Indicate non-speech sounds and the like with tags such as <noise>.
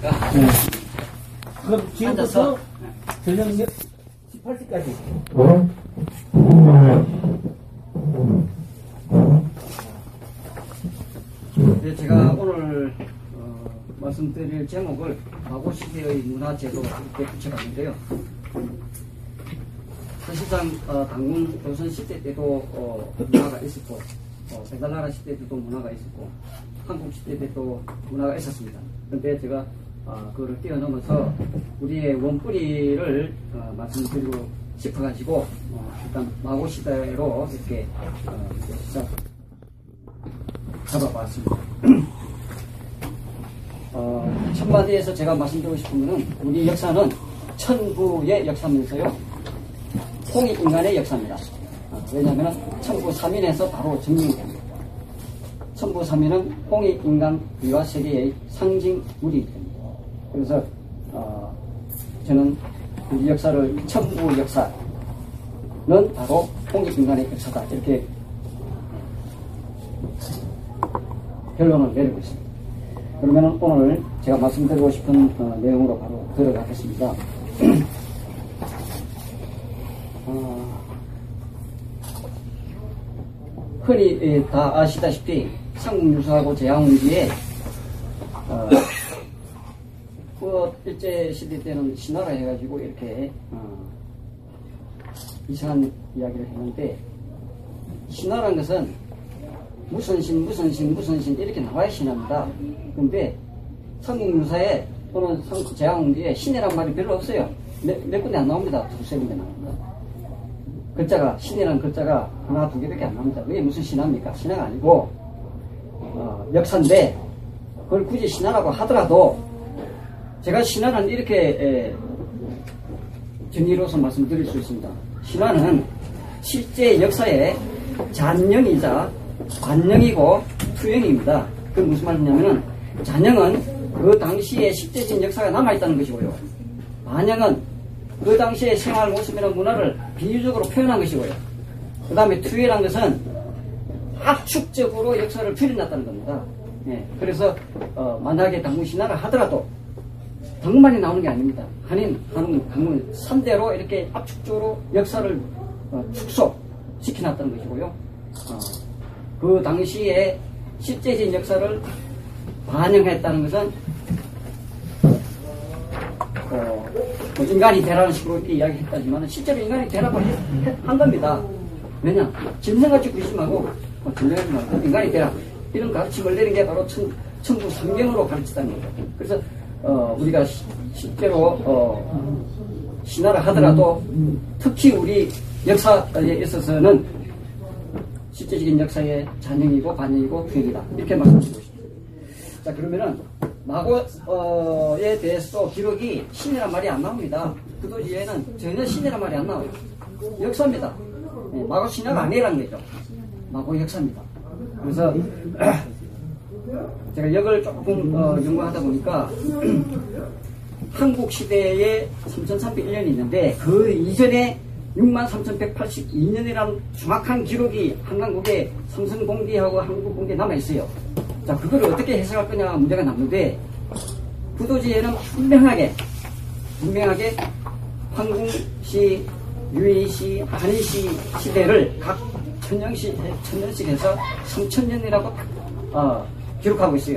그럼 지금부터 저녁 18시까지. 네, 제가 오늘 어, 말씀드릴 제목을 과거 시대의 문화 제도 이렇게 붙여봤는데요. 사실상 어, 당군 조선 시대 때도 어, 문화가 있었고 어, 배달나라 시대 때도 문화가 있었고 한국 시대 때도 문화가 있었습니다. 그런데 제가 어, 그거를 뛰어넘어서 우리의 원뿌리를 어, 말씀드리고 싶어가지고 어, 일단 마고 시대로 이렇게 어, 시작 잡아봤습니다. <clears throat> 어, 첫마디에서 제가 말씀드리고 싶은 것은 우리 역사는 천부의 역사면서요. 홍익 인간의 역사입니다. 어, 왜냐하면 천부 3인에서 바로 증명됩니다. 천부 3인은 홍익 인간 미와 세계의 상징물이기 때문에 그래서 어, 저는 우리 역사를 천부 역사는 바로 홍익 인간의 역사다 이렇게 결론을 내리고 있습니다. 그러면 오늘 제가 말씀드리고 싶은 어, 내용으로 바로 들어가겠습니다. <clears throat> 어, 흔히 예, 다 아시다시피 삼국유사하고 제왕운기에 어, 그 일제 시대 때는 신화라 해가지고 이렇게 어, 이상한 이야기를 했는데 신화란 것은 무슨 신, 무슨 신, 무슨 신 이렇게 나와야 신합니다. 근데 삼국유사에 또는 제왕운기에 신이란 말이 별로 없어요. 몇, 몇 군데 안 나옵니다. 두세 군데 나옵니다. 글자가 신이라는 글자가 하나 두 개밖에 안 나옵니다. 왜 무슨 신화입니까? 신화가 아니고 어, 역사인데 그걸 굳이 신화라고 하더라도 제가 신화는 이렇게 에, 정의로서 말씀드릴 수 있습니다. 신화는 실제 역사의 잔영이자 반영이고 투영입니다. 그 무슨 말이냐면은 잔영은 그 당시에 실제적인 역사가 남아있다는 것이고요. 반영은 그 당시의 생활 모습이나 문화를 비유적으로 표현한 것이고요. 그 다음에 투유란 것은 압축적으로 역사를 풀어놨다는 겁니다. 예, 그래서 어, 만약에 당군 신화를 하더라도 덕만이 나오는 게 아닙니다. 한인, 한국, 당군 3대로 이렇게 압축적으로 역사를 어, 축소시켜놨다는 것이고요. 어, 그 당시에 실제적인 역사를 반영했다는 것은 어, 뭐 인간이 되라는 식으로 이렇게 이야기했다지만 실제로 인간이 되라고 한 겁니다. 왜냐? 짐승 같이 구지 말고 어, 짐승같이 말고 인간이 되라 이런 가르침을 내린 게 바로 천, 천부 삼경으로 가르치다는 거죠. 그래서 어, 우리가 시- 실제로 어, 신화를 하더라도 특히 우리 역사에 있어서는 실제적인 역사의 잔영이고 반영이고 규행이다 이렇게 말씀드리고 싶습니다. 자 그러면은 마고에 대해서도 기록이 신이란 말이 안 나옵니다. 그도지에는 전혀 신이란 말이 안 나와요. 역사입니다. 예, 마고 신화가 아니라는 거죠. 마고 역사입니다. 그래서 제가 역을 조금 어, 연구하다 보니까 <clears throat> 한국 시대에 3301년이 있는데 그 이전에 63,182년이라는 정확한 기록이 한강국에 삼성공기하고 한국공기에 남아있어요. 자, 그걸 어떻게 해석할 거냐 문제가 남는데 부도지에는 분명하게 분명하게 황궁시, 유이시, 한의시 시대를 각 천년씩, 천년씩 해서 3천년이라고 어, 기록하고 있어요.